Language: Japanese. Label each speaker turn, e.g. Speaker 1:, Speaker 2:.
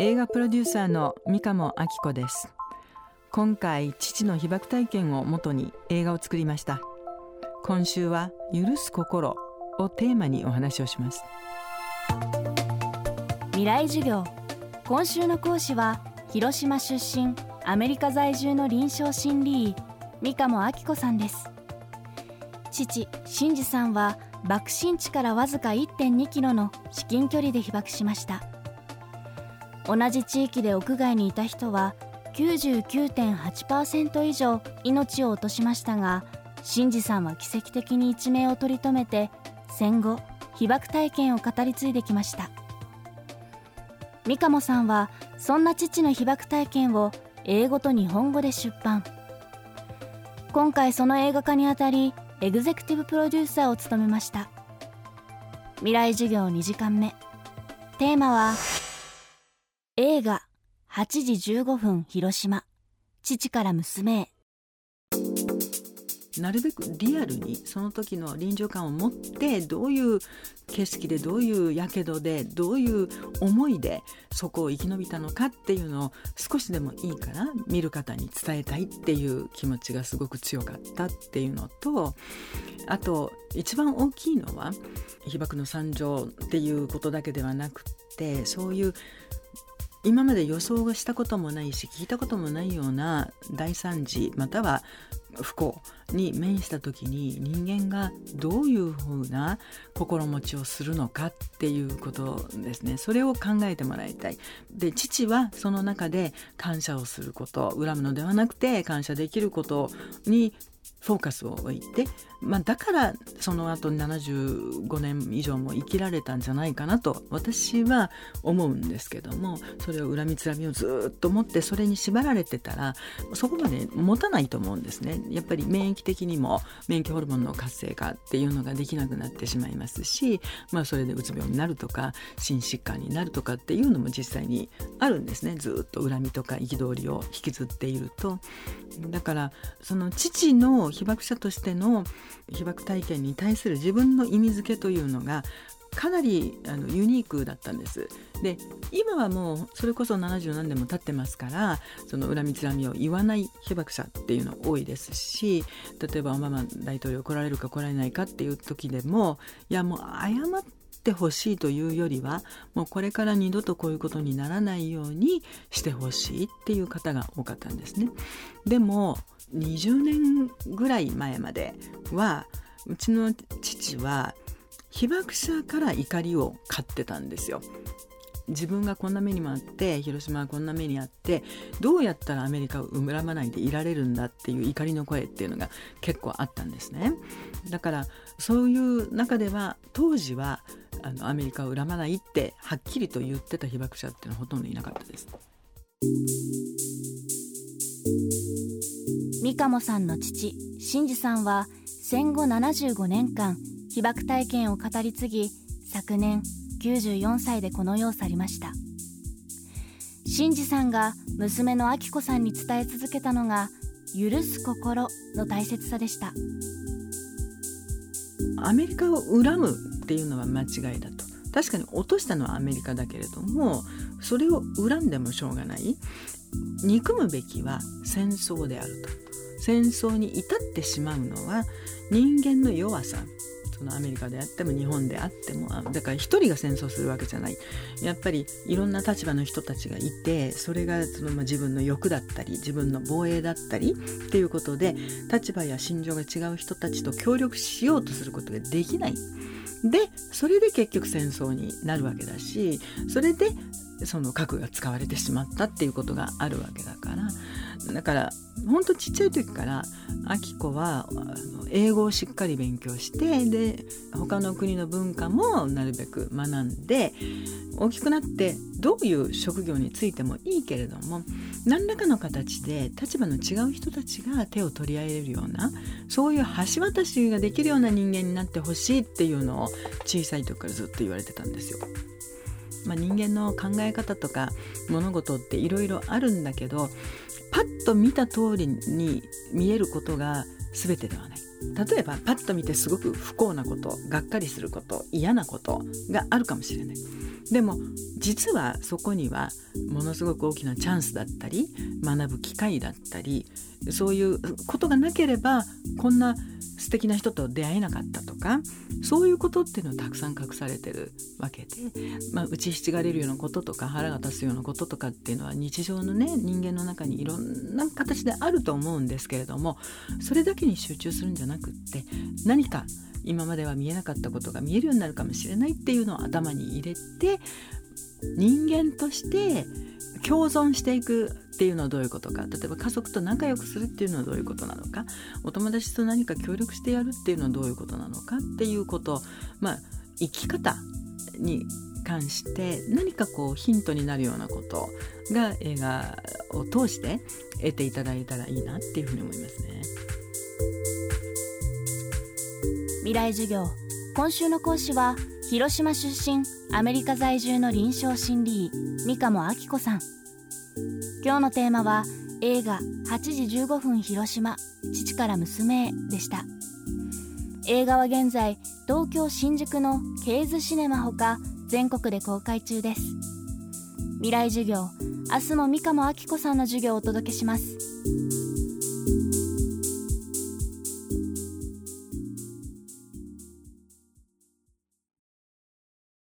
Speaker 1: 映画プロデューサーの三鴨明子です。今回父の被爆体験をもとに映画を作りました。今週は許す心をテーマにお話をします。
Speaker 2: 未来授業。今週の講師は広島出身アメリカ在住の臨床心理医三鴨明子さんです。父真嗣さんは爆心地からわずか1.2キロの至近距離で被爆しました。同じ地域で屋外にいた人は99.8%以上命を落としましたが真嗣さんは奇跡的に一命を取り留めて戦後被爆体験を語り継いできました。三鴨さんはそんな父の被爆体験を英語と日本語で出版。今回その映画化にあたりエグゼクティブプロデューサーを務めました。未来授業2時間目。テーマは映画8時15分広島。父から娘へ。
Speaker 1: なるべくリアルにその時の臨場感を持ってどういう景色でどういうやけどでどういう思いでそこを生き延びたのかっていうのを少しでもいいから見る方に伝えたいっていう気持ちがすごく強かったっていうのとあと一番大きいのは被爆の惨状っていうことだけではなくってそういう今まで予想がしたこともないし聞いたこともないような大惨事または不幸に面した時に人間がどういうふうな心持ちをするのかっていうことですね。それを考えてもらいたい。で父はその中で感謝をすること恨むのではなくて感謝できることにフォーカスを置いて、まあ、だからその後75年以上も生きられたんじゃないかなと私は思うんですけどもそれを恨みつらみをずっと持ってそれに縛られてたらそこまで持たないと思うんですねやっぱり免疫的にも免疫ホルモンの活性化っていうのができなくなってしまいますし、まあ、それでうつ病になるとか心疾患になるとかっていうのも実際にあるんですねずっと恨みとか憤りを引きずっていると。だからその父の被爆者としての被爆体験に対する自分の意味付けというのがかなりあのユニークだったんです。で今はもうそれこそ70何年も経ってますからその恨みつらみを言わない被爆者っていうの多いですし例えばオバマ大統領来られるか来られないかっていう時でもいやもう謝ってほしいというよりはもうこれから二度とこういうことにならないようにしてほしいっていう方が多かったんですね。でも20年ぐらい前まではうちの父は被爆者から怒りを買ってたんですよ。自分がこんな目にもあって広島はこんな目にあってどうやったらアメリカを恨まないでいられるんだっていう怒りの声っていうのが結構あったんですねだからそういう中では当時はあのアメリカを恨まないってはっきりと言ってた被爆者っていうのはほとんどいなかったです。
Speaker 2: 三鴨さんの父真嗣さんは戦後75年間被爆体験を語り継ぎ昨年94歳でこの世を去りました。真嗣さんが娘の明子さんに伝え続けたのが許す心の大切さでした。
Speaker 1: アメリカを恨むっていうのは間違いだと。確かに落としたのはアメリカだけれどもそれを恨んでもしょうがない。憎むべきは戦争であると。戦争に至ってしまうのは人間の弱さそのアメリカであっても日本であってもだから一人が戦争するわけじゃないやっぱりいろんな立場の人たちがいてそれがその、まあ、自分の欲だったり自分の防衛だったりっていうことで立場や心情が違う人たちと協力しようとすることができない。でそれで結局戦争になるわけだしそれでその核が使われてしまったっていうことがあるわけだからだから本当ちっちゃい時からあき子は英語をしっかり勉強してで他の国の文化もなるべく学んで大きくなってどういう職業についてもいいけれども何らかの形で立場の違う人たちが手を取り合えるようなそういう橋渡しができるような人間になってほしいっていうのを小さい時からずっと言われてたんですよ。まあ、人間の考え方とか物事っていろいろあるんだけどパッと見た通りに見えることが全てではない。例えばパッと見てすごく不幸なことがっかりすること嫌なことがあるかもしれないでも実はそこにはものすごく大きなチャンスだったり学ぶ機会だったりそういうことがなければこんな素敵な人と出会えなかったとかそういうことっていうのはたくさん隠されてるわけで、まあ、打ちひしがれるようなこととか腹が立つようなこととかっていうのは日常のね人間の中にいろんな形であると思うんですけれどもそれだけに集中するんじゃなくって何か今までは見えなかったことが見えるようになるかもしれないっていうのを頭に入れて人間として共存していくっていうのはどういうことか。例えば家族と仲良くするっていうのはどういうことなのか。お友達と何か協力してやるっていうのはどういうことなのかっていうこと。まあ生き方に関して何かこうヒントになるようなことが映画を通して得ていただいたらいいなっていうふうに思いますね。
Speaker 2: 未来授業今週の講師は広島出身アメリカ在住の臨床心理医三鴨明子さん今日のテーマは映画8時15分広島父から娘へでした映画は現在東京新宿のケーズシネマほか全国で公開中です。未来授業明日も三鴨明子さんの授業をお届けします。